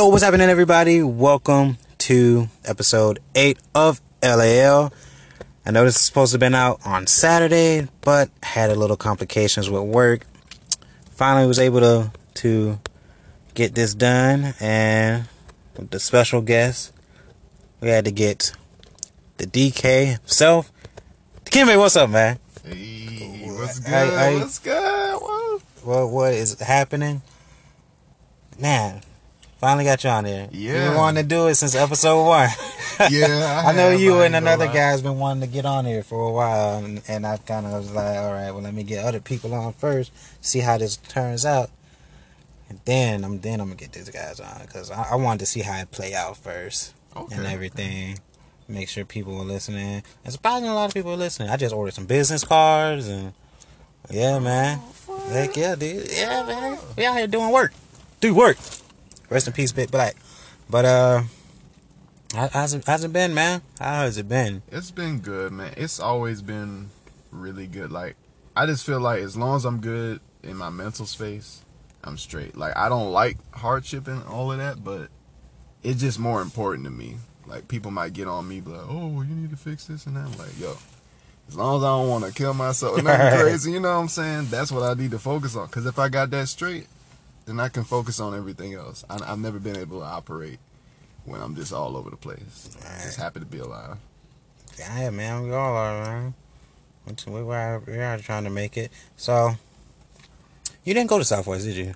Yo, what's happening, everybody? Welcome to episode 8 of LAL. I know this is supposed to have been out on Saturday, but had a little complications with work. Finally was able to to get this done and with the special guest, we had to get the DK himself. Kimbe, what's up, man? Hey, what's good? I- I- what's good? What? What what is happening? Man, finally got you on there. Yeah. You've been wanting to do it since episode one. Yeah, I, know have, you I and another guy's been wanting to get on here for a while, and, and I kind of was like, all right, well, let me get other people on first, see how this turns out, and then I'm then I'm gonna get these guys on because I, I wanted to see how it play out first Okay. and everything. Make sure people were listening. And surprisingly, a lot of people are listening. I just ordered some business cards and yeah, man. Oh, Heck yeah, dude. Yeah, man. We out here doing work. Do work. Rest in peace, Big Black. But uh, how- how's it, how's it been, man? How has it been? It's been good, man. It's always been really good. Like, I just feel like as long as I'm good in my mental space, I'm straight. Like, I don't like hardship and all of that, but it's just more important to me. Like, people might get on me, like, oh, you need to fix this and that. I'm like, yo, as long as I don't want to kill myself nothing crazy, you know what I'm saying? That's what I need to focus on. Because if I got that straight, then I can focus on everything else. I, I've never been able to operate when I'm just all over the place. Just happy to be alive. Yeah, man. We all are, man. We we are, we are trying to make it. So, you didn't go to Southwest, did you?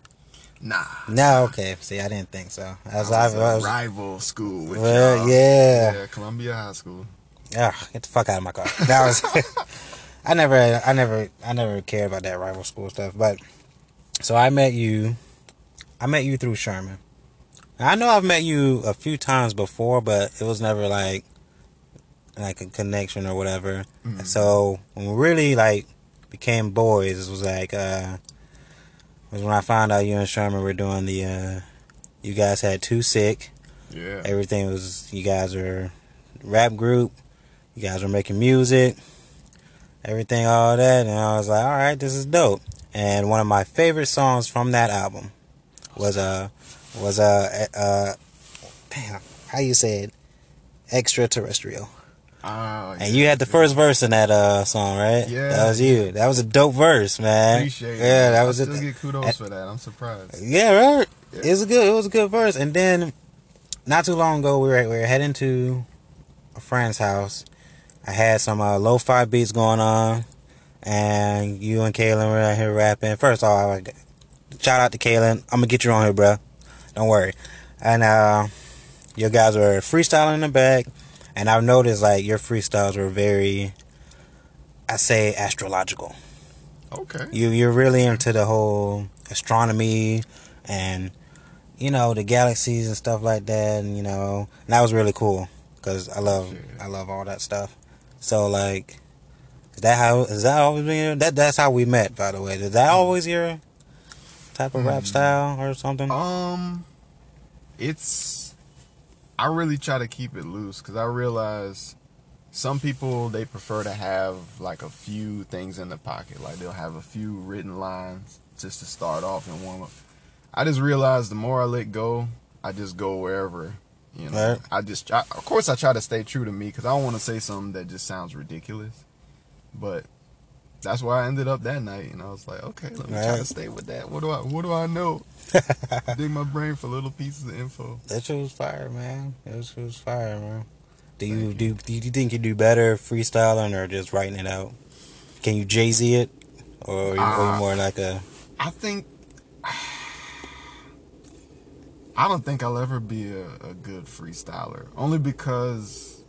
Nah. No, okay. See, I didn't think so. As I I was, was, a rival school with Well, y'all. yeah. Yeah, Columbia High School. Yeah, get the fuck out of my car. That was. I never, I never, I never cared about that rival school stuff. But so I met you. I met you through Sherman. I know I've met you a few times before, but it was never like like a connection or whatever. Mhm. So when we really like became boys, it was like uh was when I found out you and Sherman were doing the uh you guys had two sick. Yeah. Everything was you guys were rap group. You guys were making music. Everything, all that, and I was like, all right, this is dope. And one of my favorite songs from that album was a was a, uh damn how you say it extraterrestrial. Ah, And you had the first verse in that uh song, right? Yeah. that was you. That was a dope verse, man. Appreciate. Yeah, that I was still it. get kudos for that. I'm surprised. Yeah, right. Yeah. It was a good. It was a good verse. And then, not too long ago, we were we were heading to a friend's house. I had some uh, lo-fi beats going on, and you and Kaylin were out here rapping. First of all, like, shout out to Kaylin. I'm gonna get you on here, bro. Don't worry. And uh, you guys were freestyling in the back, and I've noticed like your freestyles were very, I say, astrological Okay. you you're really into the whole astronomy and you know the galaxies and stuff like that and you know and that was really cool because I love Yeah. I love all that stuff so like is that how is that always been that that's how we met by the way is that always your type of rap Mm. style or something Um, it's. I really try to keep it loose because I realize some people they prefer to have like a few things in the pocket, like they'll have a few written lines just to start off and warm up. I just realized the more I let go, I just go wherever. You know, Right. I just, I, of course, I try to stay true to me because I don't want to say something that just sounds ridiculous. But that's why I ended up that night, and I was like, okay, let me try to stay with that. What do I, what do I know? dig my brain for little pieces of info. that shit was fire man that was, was fire man do you, Thank do do you think you do better freestyling or just writing it out can you Jay Z it or are you, are you Uh, more like a I think I don't think I'll ever be a, a good freestyler. Only because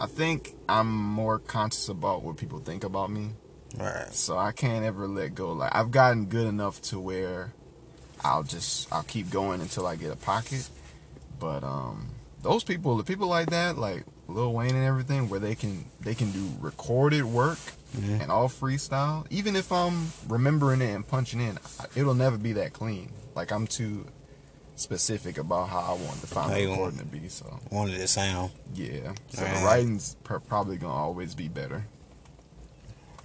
I think I'm more conscious about what people think about me. Right So I can't ever let go. Like I've gotten good enough to where I'll just I'll keep going until I get a pocket. But um those people, the people like that, like Lil Wayne and everything, where they can they can do recorded work Mhm. and all freestyle. Even if I'm remembering it and punching in, it'll never be that clean. Like I'm too specific about how I want the How final want- recording to be. So wanted it to sound yeah, so Alright. the writing's pr- probably gonna always be better.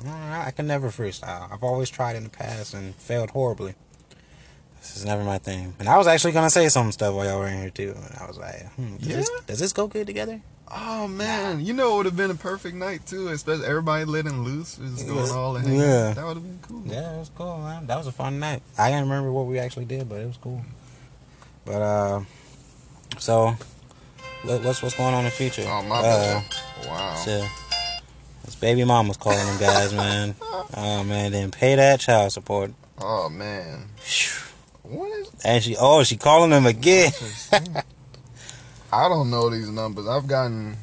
Nah, I can never freestyle. I've always tried in the past and failed horribly. This is never my thing. And I was actually gonna say some stuff while y'all were in here too. And I was like, hmm, does, this, Yeah? does this go good together? Oh man, you know it would have been a perfect night too, especially everybody letting loose, just going Yeah. all in. Yeah. that would have been cool. Yeah, it was cool, man. That was a fun night. I can't remember what we actually did, but it was cool. But uh, so what's what's going on in the future? Oh my uh, bad. Wow. So, this baby mama's calling them guys, man. Oh man, then pay that child support. Oh man. What is? And she, oh, she calling them again. I don't know these numbers. I've gotten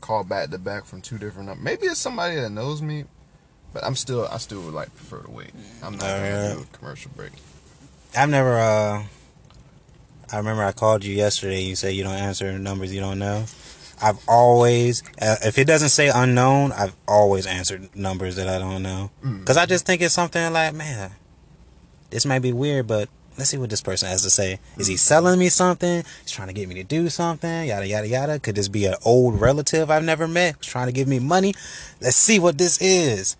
called back to back from two different numbers. Maybe it's somebody that knows me, but I'm still I still would like prefer to wait. I'm not gonna do a commercial break. I've never. uh I remember I called you yesterday. You said you don't answer numbers you don't know. I've always, uh, if it doesn't say unknown, I've always answered numbers that I don't know. Mm. Because I just think it's something like, man, this might be weird, but let's see what this person has to say. Is he selling me something? He's trying to get me to do something? Yada, yada, yada. Could this be an old relative I've never met who's trying to give me money? Let's see what this is.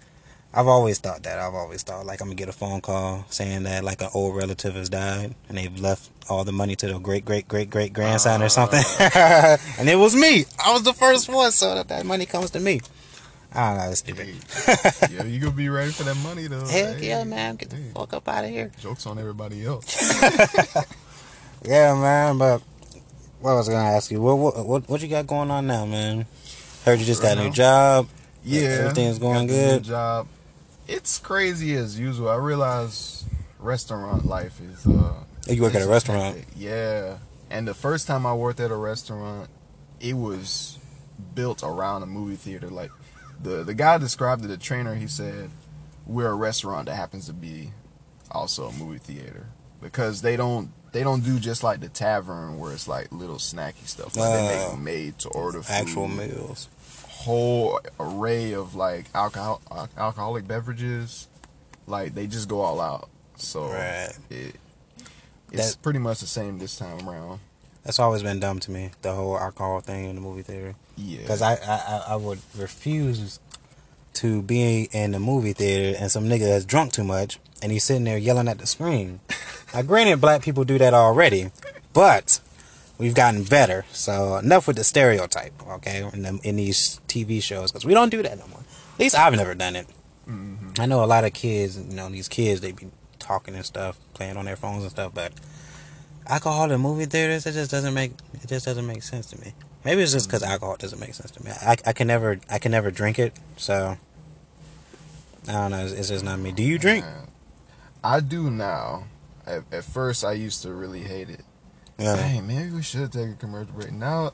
I've always thought that. I've always thought like I'm gonna get a phone call saying that like an old relative has died and they've left all the money to the great great great great grandson or something. Ah. and it was me. I was the first one, so that, that money comes to me. I don't know, it's stupid. Hey, yeah, you gonna be ready for that money though. Heck Hey, yeah, man. Get the hey. fuck up out of here. Jokes on everybody else. Yeah, man, but what was I gonna ask you? What what what, what you got going on now, man? Heard you just got a new now? job. Yeah, Everything's going got the new good? Job. It's crazy as usual. I realize restaurant life is. uh you work at a restaurant. Yeah, and the first time I worked at a restaurant, it was built around a movie theater. Like the the guy described it. The trainer he said, "We're a restaurant that happens to be also a movie theater because they don't." They don't do just like the tavern where it's like little snacky stuff. Like they Oh. make made to order food Actual meals. Whole array of like alcohol alcoholic beverages like they just go all out so Right. it it's That- pretty much the same this time around That's always been dumb to me. The whole alcohol thing in the movie theater. yeah Because I, I I- would refuse to be in the movie theater and some nigga that's drunk too much and he's sitting there yelling at the screen. now, granted, black people do that already, but we've gotten better. So enough with the stereotype, okay? In the, in these TV shows, because we don't do that no more. At least I've never done it. Mhm. I know a lot of kids, you know, these kids they be talking and stuff, playing on their phones and stuff, but alcohol in movie theaters, it just doesn't make it just doesn't make sense to me. Maybe it's just because alcohol doesn't make sense to me. I, I can never I can never drink it, so I don't know. It's, it's just not me. Do you drink? I do now at, at first i used to really hate it Yeah. hey maybe we should take a commercial break now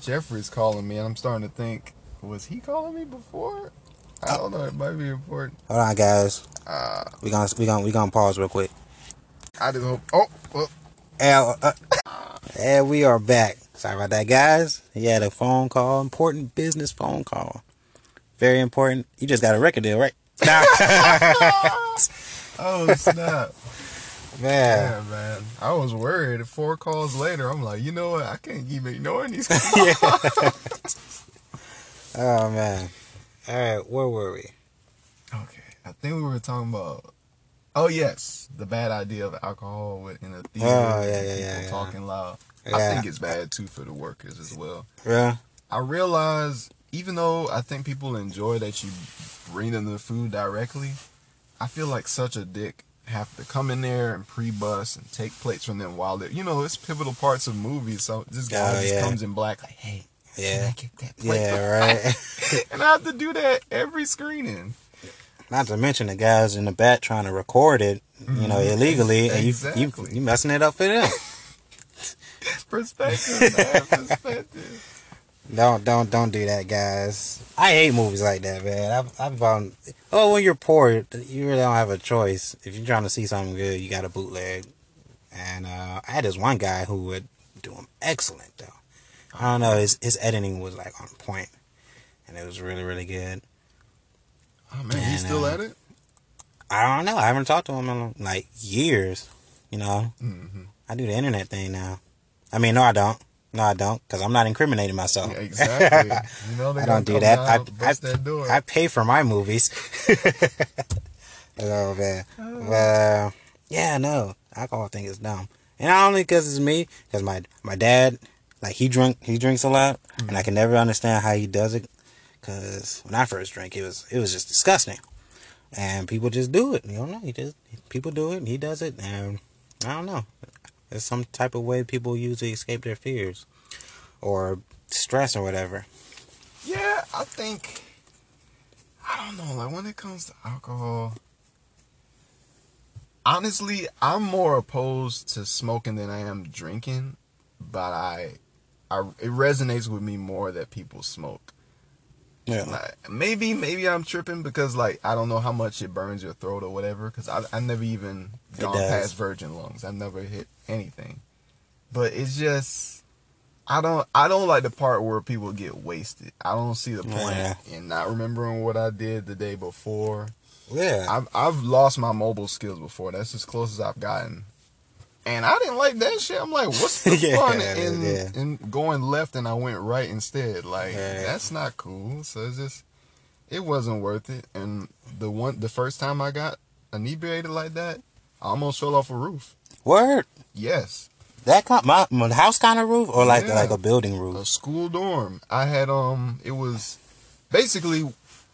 jeffrey's calling me and i'm starting to think was he calling me before i don't know it might be important Hold on, guys. uh We gonna we gonna we gonna pause real quick. i just hope oh well, And, uh, and we are back. Sorry about that, guys. He had a phone call, important business phone call. Very important. You just got a record deal, right? Nah. oh snap Man. Yeah, man. I was worried. Four calls later, I'm like, you know what? I can't keep ignoring these. yeah. oh man. All right, where were we? okay, I think we were talking about. Oh yes, the bad idea of alcohol in a theater. Oh, yeah, yeah, people yeah, yeah. Talking loud. I think it's bad too for the workers as well. Yeah. I realize, even though I think people enjoy that you bring them the food directly, I feel like such a dick have to come in there and pre-bus and take plates from them while they're, you know, it's pivotal parts of movies. So this guy Oh, just yeah. comes in black, like, hey, can I Yeah. get that plate? Yeah, right. and I have to do that every screening. Not to mention the guys in the back trying to record it, you know, Mhm. illegally, and you Exactly. you you messing it up for them. Perspective, man, perspective. Don't don't don't do that, guys. I hate movies like that, man. I've I've um oh when you're poor, you really don't have a choice. If you're trying to see something good, you got a bootleg. And uh, I had this one guy who would do them excellent though. I don't know his his editing was like on point, and it was really really good. Oh man, And, he's still uh, at it. I don't know. I haven't talked to him in like years. You know, Mm-hmm. I do the internet thing now. I mean, no, I don't. No, I don't, because I'm not incriminating myself. Yeah, exactly. You know they I don't do that. down, I, I, that. I pay for my movies. oh man, but uh, yeah, no, Alcohol thing is dumb, and not only because it's me, because my my dad, like he drink he drinks a lot, Mm-hmm. and I can never understand how he does it. Because when I first drank, it was it was just disgusting, and people just do it. You don't know. He just people do it. and He does it, and I don't know. It's some type of way people to escape their fears, or stress or whatever. Yeah, I think I don't know. Like when it comes to alcohol, honestly, I'm more opposed to smoking than I am drinking. But I, I it resonates with me more that people smoke. Yeah. Like, maybe maybe I'm tripping because like I don't know how much it burns your throat or whatever. Because I I never even It gone does. past virgin lungs. I've never hit anything. But it's just I don't I don't like the part where people get wasted. I don't see the point Yeah. in not remembering what I did the day before. Yeah. I've I've lost my mobile skills before. That's as close as I've gotten. And I didn't like that shit. I'm like, what's the Yeah, fun in yeah. in going left and I went right instead? Like that's not cool. So it's just it wasn't worth it. And the one the first time I got inebriated like that, I almost fell off a roof. Word. Yes. That kind, my, my house kind of roof or like like a building roof. a school dorm. I had um it was basically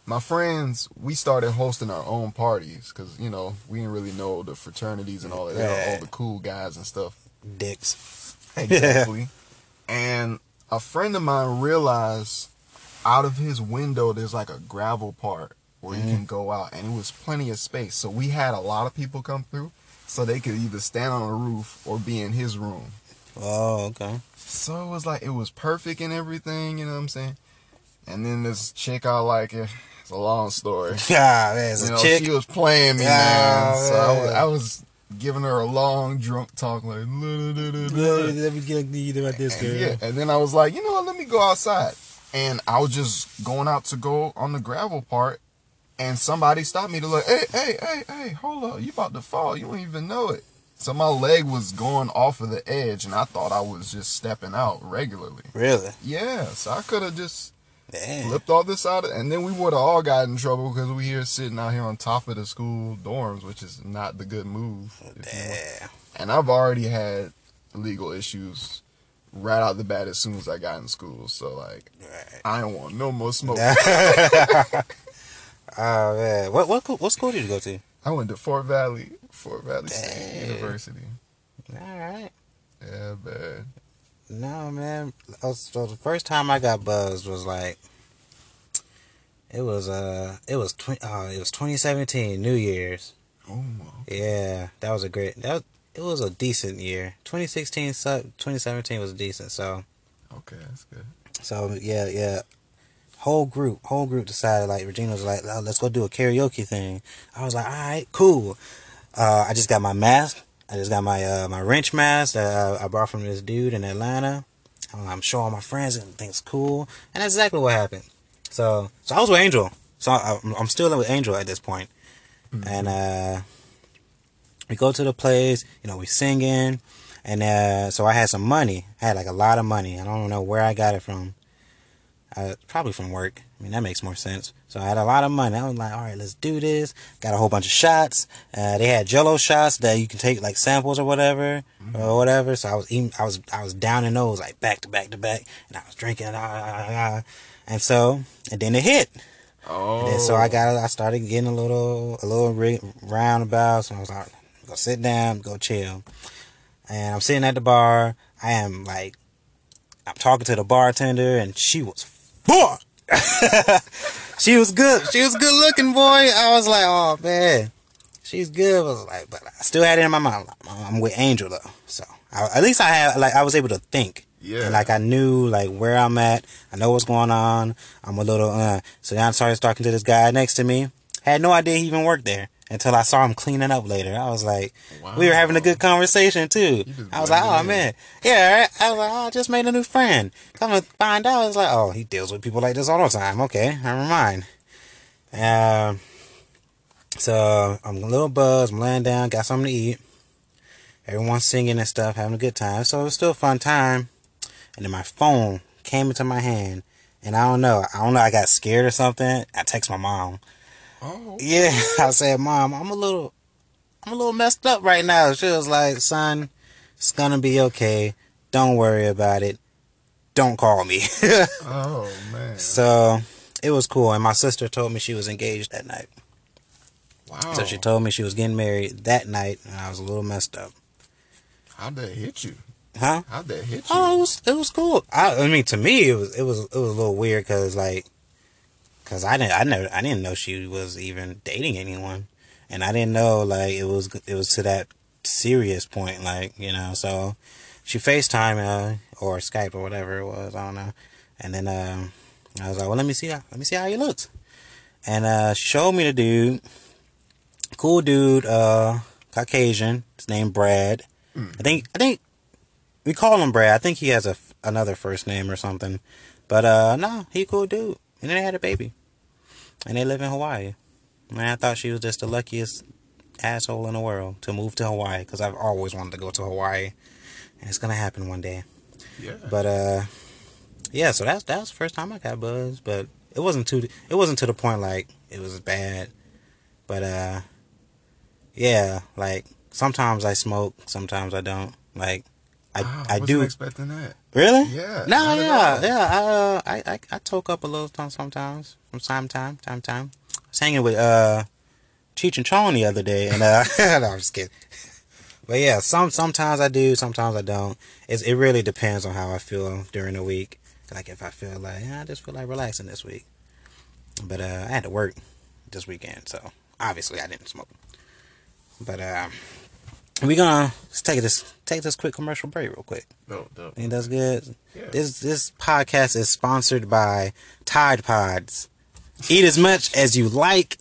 my friends we started hosting our own parties cuz you know, we didn't really know the fraternities and all that, all the cool guys and stuff. Dicks. Exactly. and a friend of mine realized out of his window there's like a gravel part where you mm. can go out and it was plenty of space. So we had a lot of people come through so they could either stand on the roof or be in his room. Oh, okay. So it was like it was perfect and everything, you know what I'm saying? And then this chick I like it. It's a long story. Yeah, man, it's You a know, chick. she was playing me, Yeah, man. So I was. I was giving her a long drunk talk like. Let me get you about this And, yeah, and then I was like, you know what? Let me go outside. And I was just going out to go on the gravel part, and somebody stopped me to like, hey, hey, hey, hey, hold up, you about to fall? You don't even know it. So my leg was going off of the edge, and I thought I was just stepping out regularly. Really? Yeah, so I could have just Damn. flipped all this out, and then we would have all got in trouble because we here sitting out here on top of the school dorms, which is not the good move. Damn. And I've already had legal issues right out the bat as soon as I got in school. So like, Right. I don't want no more smoke. oh man, what what what school did you go to? I went to Fort Valley, Fort Valley State University. All right. Yeah, bad. No man. So the first time I got buzzed was like, it was uh, it was tw- uh, it was 2017 New Year's. Oh, Yeah, that was a great. That was, it was a decent year. 2016, su- 2017 was decent. So okay, that's good. so yeah yeah. Whole group, whole group decided like Regina was like, "Oh, let's go do a karaoke thing. I was like, all right, cool. Uh, I just got my mask. I just got my uh, my wrench mask that uh, I brought from this dude in Atlanta. I'm, showing my friends and things cool, and that's exactly what happened. So so I was with Angel. So I, I'm still with Angel at this point. point, and uh, we go to the place. You know, we singing, and uh, so I had some money. I had like a lot of money. I don't know where I got it from. Uh, probably from work. I mean, that makes more sense. So I had a lot of money. I was like, all right, let's do this. Got a whole bunch of shots. Uh, they had Jello shots that you can take like samples or whatever, or whatever. So I was eating. I was I was downing those like back to back to back, and I was drinking. ah, ah, ah, ah. and so and then it hit. Oh, And then, so I got, I started getting a little, a little ri- roundabout. So I was like, go sit down, go chill. And I'm sitting at the bar. I am like, I'm talking to the bartender, and she was fuck. she was good. She was good looking, boy. I was like, oh man, she's good. I was like, but I still had it in my mind. I'm with Angel though, so I, at least I had, like, I was able to think. Yeah. And like I knew like where I'm at. I know what's going on. I'm a little uh so then I started talking to this guy next to me. Had no idea he even worked there until I saw him cleaning up later. I was like we were having a good conversation too. I was like, oh in. man. Yeah, right? I was like, oh, I just made a new friend. Come to find out, I was like, oh, he deals with people like this all the time. Okay, never mind. Um, so I'm a little buzzed. I'm laying down, got something to eat. Everyone's singing and stuff, having a good time. So it was still a fun time. And then my phone came into my hand, and I don't know. I don't know. I got scared or something. I text my mom. Oh, Yeah, I said, Mom, I'm a little, I'm a little messed up right now. She was like, son, it's gonna be okay. Don't worry about it. Don't call me. Oh man. so it was cool. And my sister told me she was engaged that night. Wow. So she told me she was getting married that night, and I was a little messed up. How'd that hit you? Huh? How'd that hit you? Oh, it was it was cool. I, I mean, to me, it was it was it was a little weird because like, cause I didn't I never I didn't know she was even dating anyone, and I didn't know like it was it was to that serious point, like you know. So she Facetime uh, or Skype or whatever it was, I don't know, and then um, I was like, well, let me see how let me see how he looks, and uh, she showed me the dude, cool dude, uh, Caucasian, his name Brad. I think I think we call him Brad. I think he has a another first name or something. But uh no, he cool dude. And then they had a baby. And they live in Hawaii. And I thought she was just the luckiest asshole in the world to move to Hawaii because I've always wanted to go to Hawaii. And it's gonna happen one day. Yeah. But uh yeah, so that's that was the first time I got buzz, but it wasn't too it wasn't to the point like it was bad. But uh yeah, like sometimes I smoke, sometimes I don't. Like I Wow, I wasn't do expecting that. Really? Yeah, No, yeah, yeah. I, uh, I, I, I toke up a little time sometimes, from time to time, time to time. I was hanging with uh, Cheech and Chong the other day, and uh, no, I'm just kidding. But yeah, some sometimes I do, sometimes I don't. It's, it really depends on how I feel during the week. Like if I feel like yeah, I just feel like relaxing this week. But uh, I had to work this weekend, so obviously I didn't smoke. But uh, we gonna let's take this take this quick commercial break real quick. Dope, dope. Think that's good. Yeah. This this podcast is sponsored by Tide Pods. Eat as much as you like.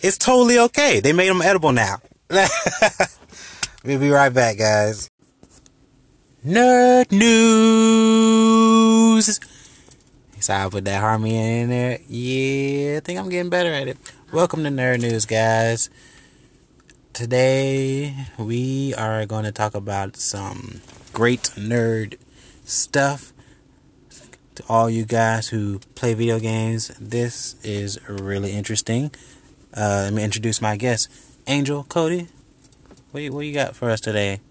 It's totally okay. They made them edible now. we'll be right back, guys. Nerd news. So I put that harmony in there. Yeah, I think I'm getting better at it. Welcome to Nerd News, guys. Today we are going to talk about some great nerd stuff. To all you guys who play video games, this is really interesting. Uh, let me introduce my guest, Angel Cody. What you, what you got for us today?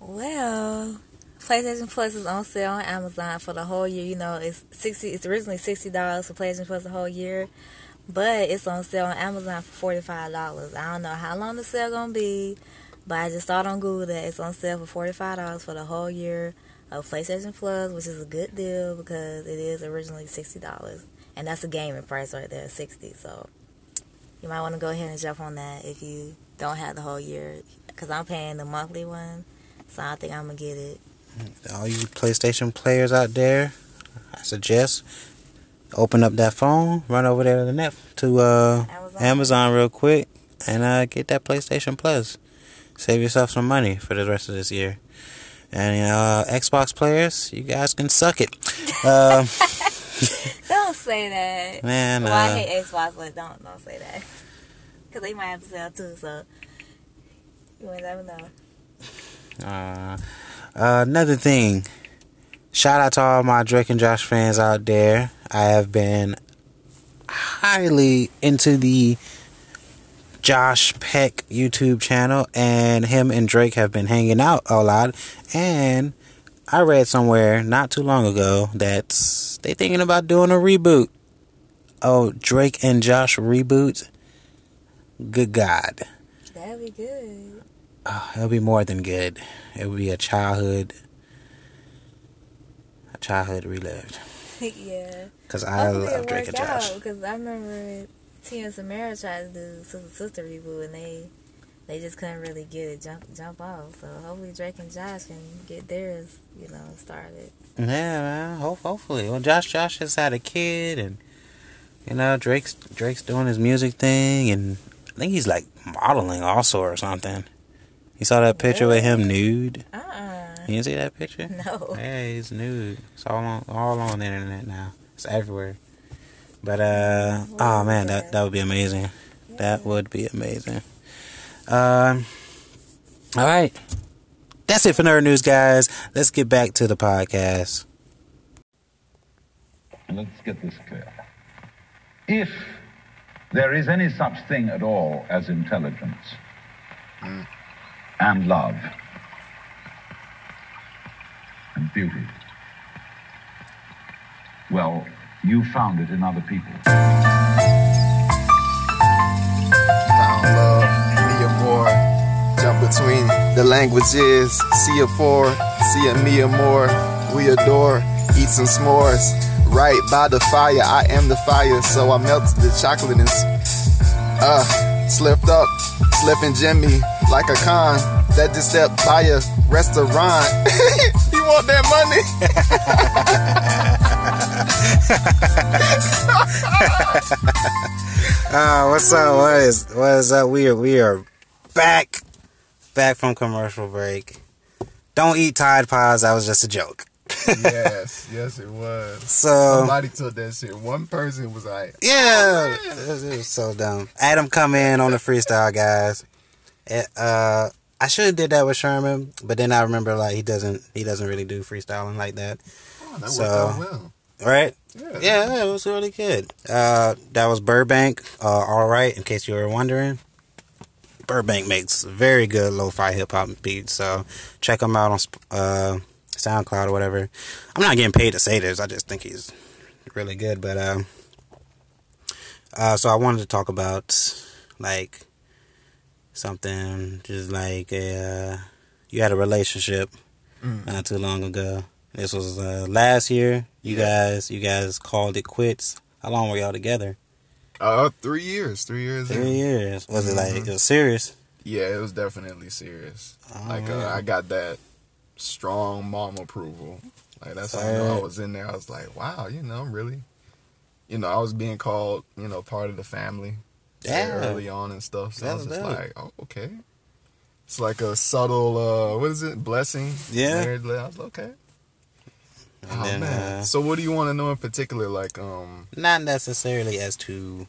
Well, PlayStation Plus is on sale on Amazon for the whole year. You know, it's sixty. It's originally sixty dollars for PlayStation Plus the whole year, but it's on sale on Amazon for forty five dollars. I don't know how long the sale gonna be, but I just saw it on Google that it's on sale for forty five dollars for the whole year of PlayStation Plus, which is a good deal because it is originally sixty dollars, and that's a gaming price right there, sixty. So you might want to go ahead and jump on that if you don't have the whole year, because I'm paying the monthly one, so I think I'm gonna get it. all you PlayStation players out there, I suggest open up that phone, run over there to the net to uh, Amazon. Amazon real quick, and uh, get that PlayStation Plus. Save yourself some money for the rest of this year. And you know, uh, Xbox players, you guys can suck it. Um, Don't say that. man, well, I uh, hate Xbox, but don't don't say that. Cause they might have to sell too, so you never know. Uh, uh, another thing, shout out to all my Drake and Josh fans out there. I have been highly into the Josh Peck YouTube channel, and him and Drake have been hanging out a lot. And I read somewhere not too long ago that they thinking about doing a reboot. Oh, Drake and Josh reboot. Good God. That'd be good. Oh, it'll be more than good. It will be a childhood, childhood relived. yeah. Cause I Hopefully love Drake and Josh. Because I remember Tia and Tamera tried to do sister sister reboot, and they they just couldn't really get it jump jump off. So hopefully Drake and Josh can get theirs, you know, started. Yeah, man. Ho- hopefully, well, Josh, Josh has had a kid, and you know, Drake's Drake's doing his music thing, and I think he's like modeling also or something. You saw that picture with him nude. Uh uh You didn't see that picture? No. Yeah, it's nude. It's all on all on the internet now. It's everywhere. But uh, oh man, that that would be amazing. That would be amazing. Um, all right, that's it for nerd news, guys. Let's get back to the podcast. Let's get this clear. If there is any such thing at all as intelligence, and love and beauty. Well, you found it in other people. Found love, Mia Moore. Jump between the languages. See a four, see a me Mia more. We adore, eat some s'mores. Right by the fire, I am the fire. So I melted the chocolate and uh, slipped up, slipping Jimmy like a con. That just stepped by a restaurant. you want that money? Uh, what's up? What is what is up? We are we are back, back from commercial break. Don't eat Tide Pods. That was just a joke. yes, yes, it was. So Somebody took that shit. One person was like, yeah, it was, it was so dumb. Adam come in on the freestyle, guys. It, uh, I should have did that with Sherman, but then I remember like he doesn't he doesn't really do freestyling like that, oh, that So- worked out well. right? Yeah. Yeah, it was really good. Uh, that was Burbank. Uh, all right, in case you were wondering, Burbank makes very good lo-fi hip hop beats. So check him out on uh, SoundCloud or whatever. I'm not getting paid to say this. I just think he's really good. But um, uh, so I wanted to talk about like something just like a, uh, you had a relationship Mm. not too long ago. This was uh, last year. You Yeah. guys, you guys called it quits. How long were y'all together? Uh, three years. Three years. in. Three years. Was it like Mhm. it was serious? Yeah, it was definitely serious. Oh, like uh. I got that strong mom approval. Like that's how I know I was in there. I was like, wow, you know, I'm really, you know, I was being called, you know, part of the family Yeah. early on and stuff. So I was just dope. like, oh, okay. It's like a subtle, uh, what is it, blessing? Yeah. Married I was like, okay. And oh then, man. uh, so what do you want to know in particular? Like, um, not necessarily as to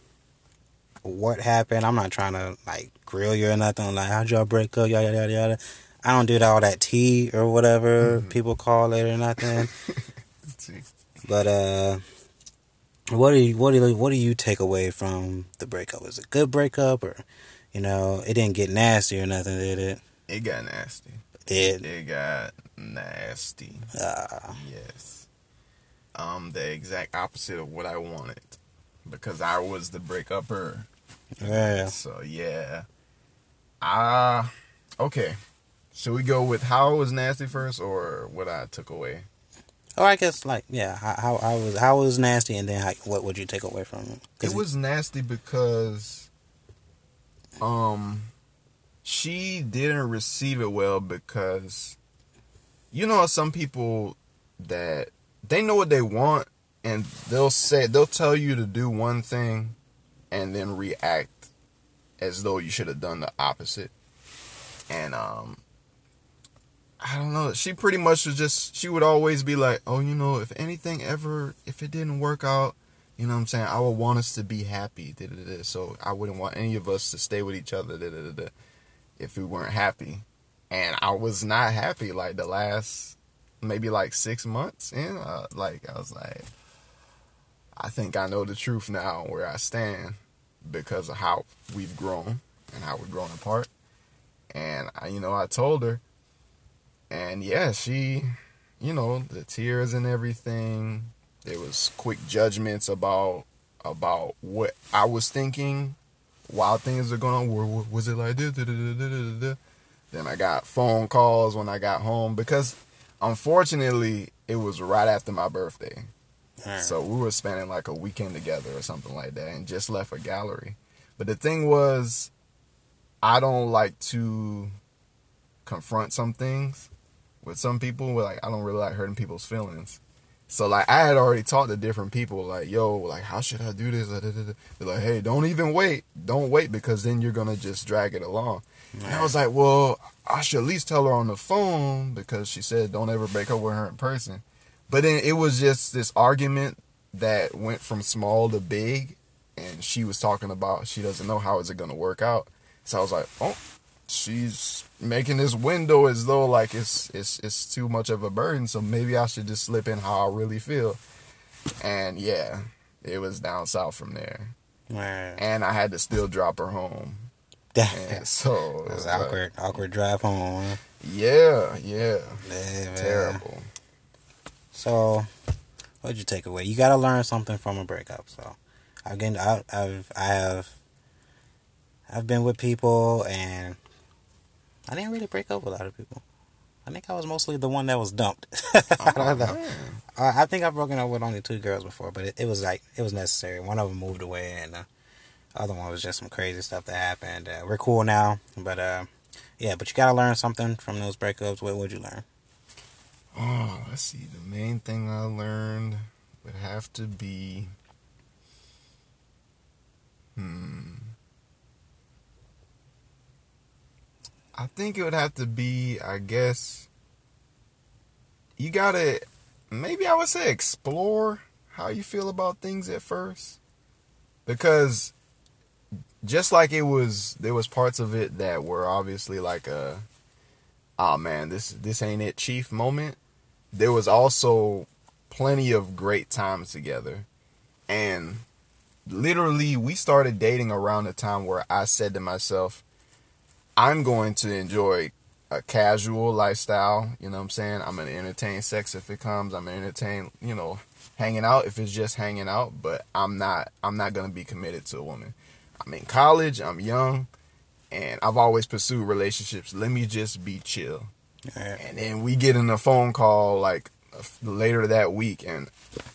what happened. I'm not trying to like grill you or nothing. Like how'd y'all break up? Yada yada yada. I don't do all that tea or whatever Mhm. people call it or nothing. But uh, what do you what do you, what do you take away from the breakup? Was it a good breakup or you know it didn't get nasty or nothing? Did it? It got nasty. Did It got nasty. uh, Yes. Um, the exact opposite of what I wanted. Because I was the breakupper. yeah. So yeah. Ah okay. Should we go with how it was nasty first or what I took away? Or I guess like yeah, how how, was how was nasty, and then how, what would you take away from it? It was nasty because um she didn't receive it well because you know some people that they know what they want and they'll say they'll tell you to do one thing and then react as though you should have done the opposite. And um I don't know. She pretty much was just she would always be like, "Oh, you know, if anything ever if it didn't work out, you know what I'm saying? I would want us to be happy. Da, da, da. So I wouldn't want any of us to stay with each other if we weren't happy. And I was not happy like the last maybe like six months and Uh, like I was like, I think I know the truth now where I stand because of how we've grown and how we've grown apart. And I, you know, I told her, and yeah, she, you know, the tears and everything. There was quick judgments about about what I was thinking while things are going on. Wa- wa- Was it like this? Then I got phone calls when I got home because unfortunately it was right after my birthday. So we were spending like a weekend together or something like that and just left a gallery. But the thing was, I don't like to confront some things with some people. Like, I don't really like hurting people's feelings. So, like, I had already talked to different people, like, yo, like, how should I do this? They're like, hey, don't even wait. Don't wait because then you're to just drag it along. And I was like, well, I should at least tell her on the phone because she said don't ever break up with her in person. But then it was just this argument that went from small to big, and she was talking about she doesn't know how is it gonna work out. So I was like, oh, she's making this window as though like it's it's it's too much of a burden. So maybe I should just slip in how I really feel. And yeah, it was down south from there, Alright. and I had to still drop her home And so It was like, awkward, awkward drive home. Huh? yeah, yeah, Yeah, man. terrible. So, what'd you take away? You got to learn something from a breakup. So, again, I, I've I have I've been with people, and I didn't really break up with a lot of people. I think I was mostly the one that was dumped. I don't know. man. I think I've broken up with only two girls before, but it, it was like it was necessary. One of them moved away, and the other one was just some crazy stuff that happened. Uh, we're cool now, but uh, yeah. But you gotta learn something from those breakups. What would you learn? Oh, let's see. The main thing I learned would have to be. Hmm. I think it would have to be, I guess. You gotta, maybe I would say explore how you feel about things at first. Because just like it was, there was parts of it that were obviously like a, oh man, this this ain't it, chief moment there was also plenty of great times together. And literally, we started dating around the time where I said to myself, I'm going to enjoy a casual lifestyle. You know what I'm saying? I'm going to entertain sex if it comes. I'm going to entertain, you know, hanging out if it's just hanging out. But I'm not, I'm not going to be committed to a woman. I'm in college. I'm young. And I've always pursued relationships. Let me just be chill. And then we get in a phone call like later that week, and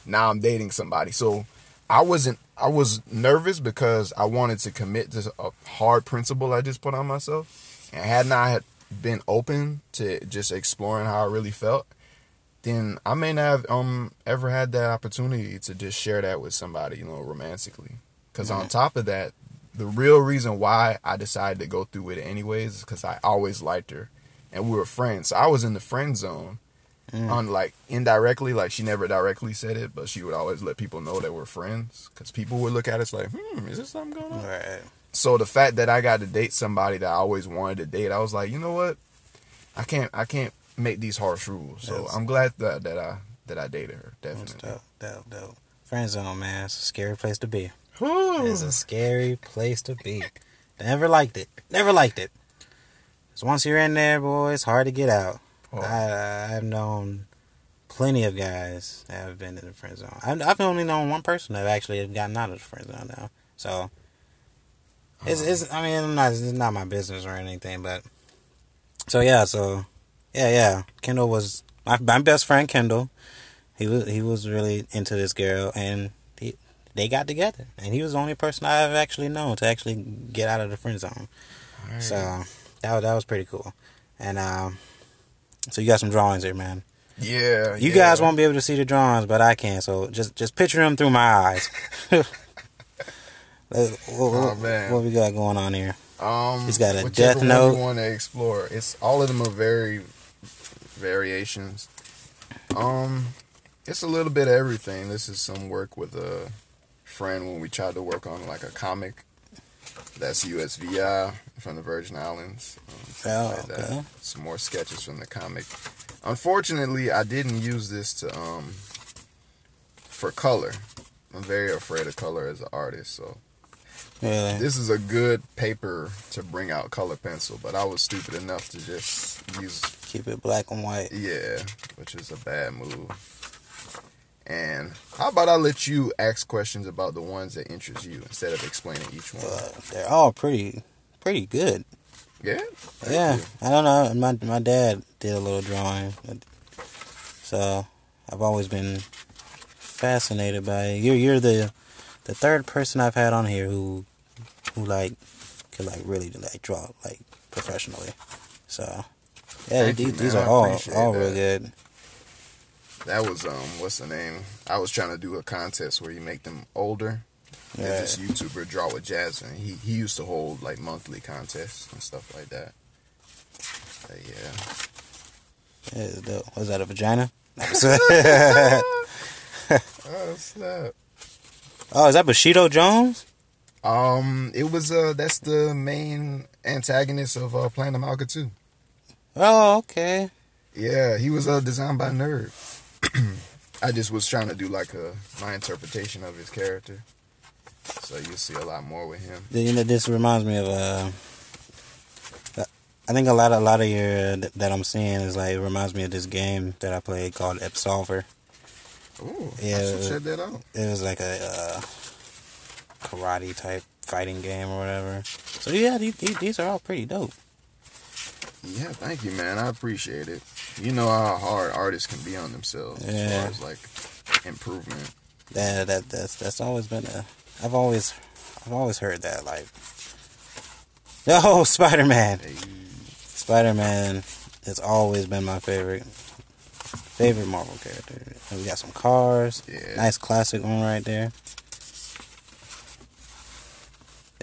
now I'm dating somebody. So I wasn't. I was nervous because I wanted to commit to a hard principle I just put on myself, and had not had been open to just exploring how I really felt, then I may not have um ever had that opportunity to just share that with somebody, you know, romantically. Because on top of that, the real reason why I decided to go through with it anyways is because I always liked her and we were friends. So I was in the friend zone. On like indirectly, like she never directly said it, but she would always let people know that we're friends because people would look at us like, "Hmm, is this something going on?" Right. So the fact that I got to date somebody that I always wanted to date, I was like, you know what, I can't, I can't make these harsh rules. So Yes. I'm glad that that I that I dated her. Definitely. dope, dope, dope. Friend zone, man. It's a scary place to be. It's a scary place to be. Never liked it. Never liked it. Cause once you're in there, boy, it's hard to get out. Oh. I, I've known plenty of guys that have been in the friend zone. I've, I've only known one person that actually have gotten out of the friend zone now. So it's, it's I mean, I'm not, it's not my business or anything, but so yeah, so yeah, yeah. Kendall was my, my best friend. Kendall, he was he was really into this girl, and he, they got together, and he was the only person I've actually known to actually get out of the friend zone. Alright. So that was, that was pretty cool, and um, so you got some drawings there, man. yeah, You yeah. guys won't be able to see the drawings, but I can. So just just picture them through my eyes. what, what- Oh, man. what we got going on here? Um, He's got a Death one Note. You want to explore? It's all of them are very variations. Um, it's a little bit of everything. This is some work with a friend when we tried to work on like a comic. That's USVI from the Virgin Islands. Um, Oh, like okay. Some more sketches from the comic. Unfortunately, I didn't use this to um for color. I'm very afraid of color as an artist, so Really? this is a good paper to bring out color pencil, but I was stupid enough to just use Keep it black and white. yeah, which is a bad move. And how about I let you ask questions about the ones that interest you instead of explaining each one? Uh, they're all pretty pretty good. yeah, Thank yeah, you. I don't know. My my dad did a little drawing, so I've always been fascinated by it. You're you're the the third person I've had on here who who like could like really like draw like professionally. So yeah, Thank these, you, these are all all that. real good. That was um, what's the name? I was trying to do a contest where you make them older. And Yeah. this YouTuber draw with Jazza. He he used to hold like monthly contests and stuff like that. But yeah. Yeah, Was that a vagina? Oh snap. oh, is that Bushido Jones? Um, it was uh, that's the main antagonist of uh, Planet Malka 2. Oh, okay. Yeah, he was uh, designed by Nerd. I just was trying to do like a my interpretation of his character, so you'll see a lot more with him. You know, this reminds me of uh, I think a lot of a lot of your that I'm seeing is like reminds me of this game that I played called Absolver. Ooh, Yeah. I should check that out. It was like a uh, karate type fighting game or whatever. So yeah, these these are all pretty dope. Yeah, thank you, man. I appreciate it. You know how hard artists can be on themselves Yeah. as far as like improvement. That that that's that's always been a. I've always I've always heard that like. Oh, Spider Man. Hey, Spider Man has always been my favorite favorite Marvel character. And we got some cars. yeah. Nice classic one right there.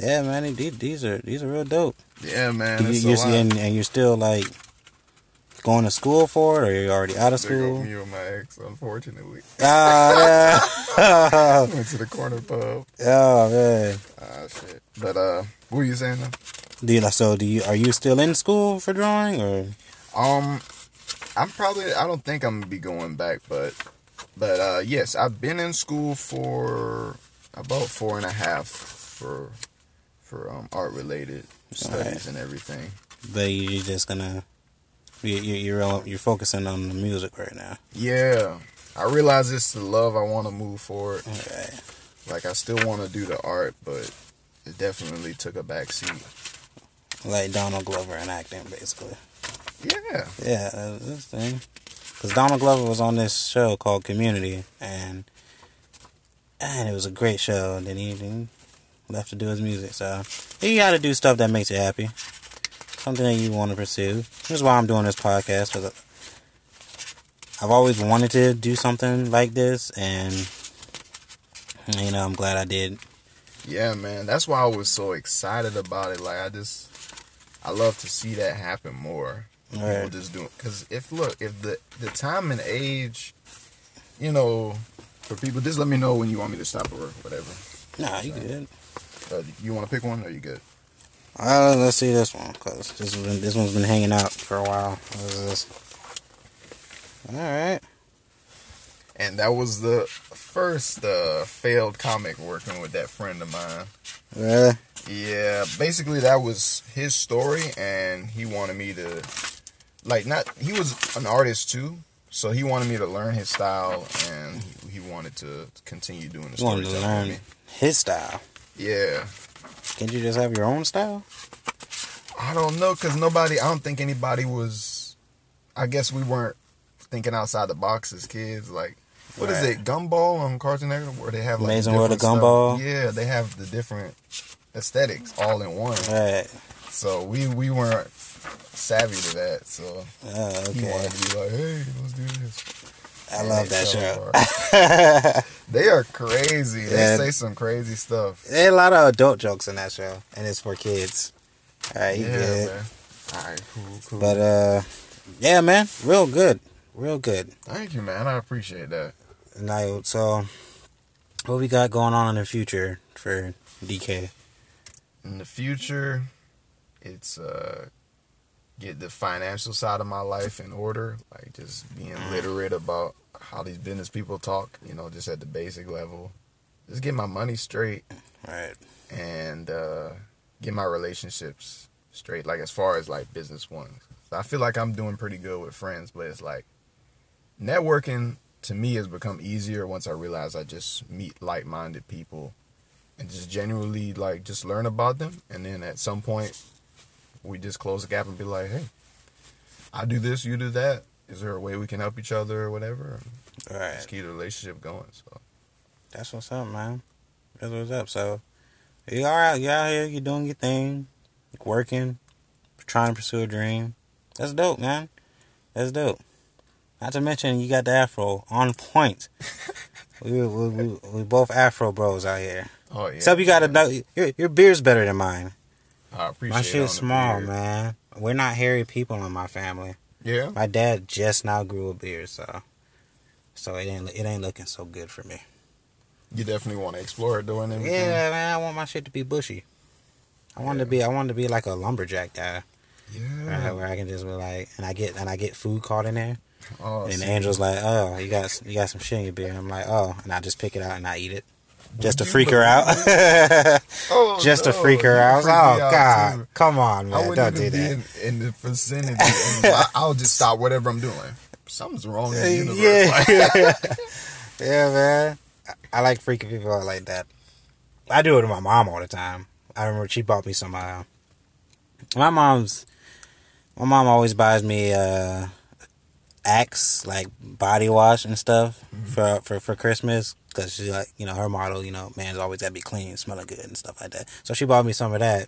Yeah, man, these, these are these are real dope. Yeah, man. You, you're, and, and you're still like going to school for it, or you're already out of There school? me and my ex, unfortunately. Ah, yeah. Went to the corner pub. oh man. Ah, shit. But, uh, what were you saying though? Do you, so do you are you still in school for drawing or Um, I'm probably. I don't think I'm gonna be going back, but, but uh, yes, I've been in school for about four and a half for, for um art related studies Alright. and everything. but you- you're just gonna you you you're you're focusing on the music right now? Yeah, I realize it's the love I want to move forward. Okay. Like I still want to do the art, but it definitely took a back seat. Like Donald Glover in acting, basically. Yeah, Yeah, this thing. Because Donald Glover was on this show called Community, and and it was a great show. And then he, then he left to do his music. So you got to do stuff that makes you happy, something that you want to pursue. This is why I'm doing this podcast because I've always wanted to do something like this, and you know I'm glad I did. yeah, man. That's why I was so excited about it. Like I just, I love to see that happen more. People Right. just doing because if look if the the time and age, you know, for people, just let me know when you want me to stop or whatever. Nah, you good. Uh, you want to pick one? Or you good? Uh, let's see this one because this one this one's been hanging out for a while. What is this? All right. And that was the first uh, failed comic working with that friend of mine. Really? Yeah, basically that was his story, and he wanted me to, like, not. He was an artist too, so he wanted me to learn his style, and he, he wanted to continue doing the wanted to learn his style. Yeah, Can't you just have your own style? I don't know, cause nobody. I don't think anybody was. I guess we weren't thinking outside the box as kids. Like, what is Right. it, Gumball on Cartoon Network, where they have like Amazing World of Gumball? stuff? Yeah, they have the different aesthetics all in one. Right. So we we weren't savvy to that. So Oh, he wanted to be like, hey, let's do this. I love that show. they are crazy. Yeah. They say some crazy stuff. There are a lot of adult jokes in that show, and it's for kids. All right, you yeah, good. man. All right, cool, cool. But uh, yeah, man, real good, real good. Thank you, man. I appreciate that. Now, so what we got going on in the future for DK? In the future, it's uh get the financial side of my life in order, like just being literate about how these business people talk, you know, just at the basic level. Just get my money straight Right. and uh get my relationships straight, like as far as like business ones. So I feel like I'm doing pretty good with friends, but it's like networking to me has become easier once I realize I just meet like minded people and just genuinely like just learn about them and then at some point we just close the gap and be like, Hey, I do this, you do that. Is there a way we can help each other or whatever? And Right. just keep the relationship going. So That's what's up, man. That's what's up. So you all right? You out here? You doing your thing? Working? Trying to pursue a dream? That's dope, man. That's dope. Not to mention you got the afro on point. we, we, we we both afro bros out here. Oh yeah. Except you got a your your beard's better than mine. I appreciate My shit's small, beard. man. We're not hairy people in my family. Yeah. My dad just now grew a beard, so so it ain't it ain't looking so good for me. You definitely want to explore it doing everything. Yeah, man, I want my shit to be bushy. I want to be I want to be like a lumberjack guy, Yeah. where, where I can just be like, and I get and I get food caught in there, Oh, and. Angel's like, oh, you got you got some shit in your beard. I'm like, oh, and I just pick it out and I eat it, just to freak her out. Oh, just to freak her out. Freak oh God, come on, man, don't do that. in, in the vicinity. I'll just stop whatever I'm doing. Something's wrong in the universe. Yeah, yeah, man. I I like freaking people out like that. I do it to my mom all the time. I remember she bought me some. Uh, my mom's, my mom always buys me uh, Axe like body wash and stuff for for for Christmas because she like you know her model. You know, man's always gotta be clean, smelling good and stuff like that. So she bought me some of that.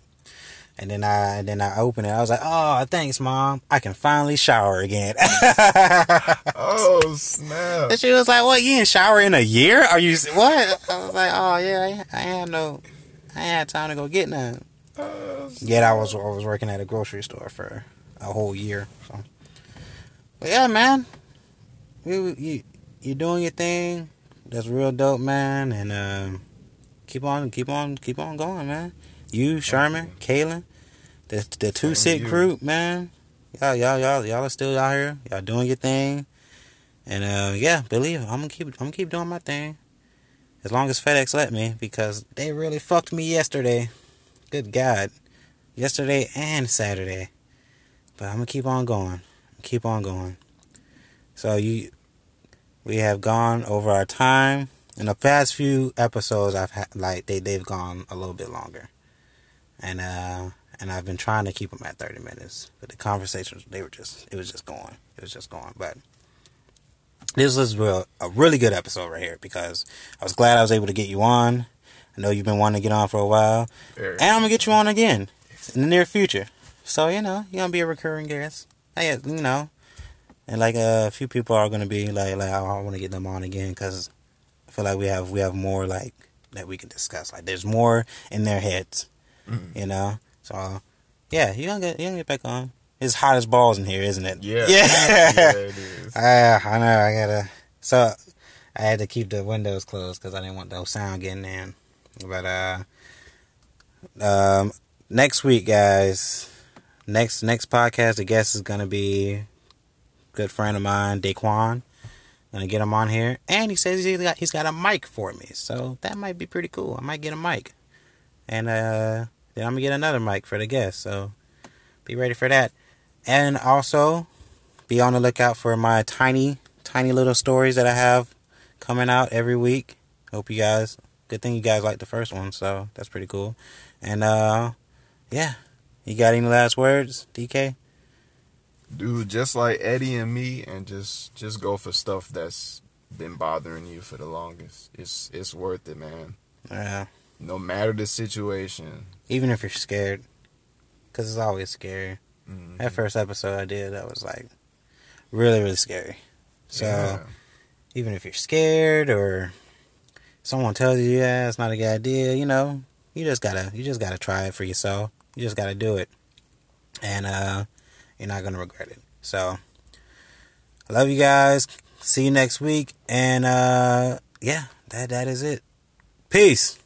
And then I and then I opened it. I was like, "Oh, thanks, mom! I can finally shower again." oh snap! And she was like, "What? You didn't shower in a year? Are you what?" I was like, "Oh yeah, I, I had no, I ain't had time to go get none." Oh, Yet I was I was working at a grocery store for a whole year. So, but yeah, man, you you you doing your thing. That's real dope, man. And um, keep on keep on keep on going, man. You, Sherman, Kalen, the the two sick you. crew, man. Y'all y'all y'all y'all are still out here. Y'all doing your thing. And uh, yeah, believe it, I'm gonna keep I'm gonna keep doing my thing. As long as FedEx let me, because they really fucked me yesterday. Good God. Yesterday and Saturday. But I'm gonna keep on going. Keep on going. So you we have gone over our time. In the past few episodes I've had like they they've gone a little bit longer. And uh and I've been trying to keep them at 30 minutes. But the conversations they were just it was just going. It was just going. But this was real, a really good episode right here because I was glad I was able to get you on. I know you've been wanting to get on for a while. And I'm gonna get you on again in the near future. So you know you're gonna be a recurring guest. Hey, you know, and like a few people are gonna be like, like I want to get them on again because I feel like we have we have more like that we can discuss. Like there's more in their heads, Mhm. you know. So yeah, you gonna get you gonna get back on. It's hot as balls in here, isn't it? Yeah. Yeah. yeah, it is. Ah, I know. I gotta. So I had to keep the windows closed because I didn't want no sound getting in. But uh, um, next week, guys. Next next podcast, the guest is gonna be a good friend of mine, Daquan. Gonna get him on here, and he says he's got he's got a mic for me, so that might be pretty cool. I might get a mic, and uh, then I'm gonna get another mic for the guest. So be ready for that, and also be on the lookout for my tiny, tiny little stories that I have coming out every week. Hope you guys, good thing you guys liked the first one, so that's pretty cool. And uh, yeah, you got any last words, DK? Dude, just like Eddie and me, and just just go for stuff that's been bothering you for the longest. It's it's worth it, man. Yeah, No matter the situation. Even if you're scared, because it's always scary. Mhm. That first episode I did, that was like really, really scary. So Yeah. even if you're scared or someone tells you yeah it's not a good idea you know you just gotta you just gotta try it for yourself you just gotta do it and uh you're not gonna regret it so i love you guys see you next week and uh yeah that that is it peace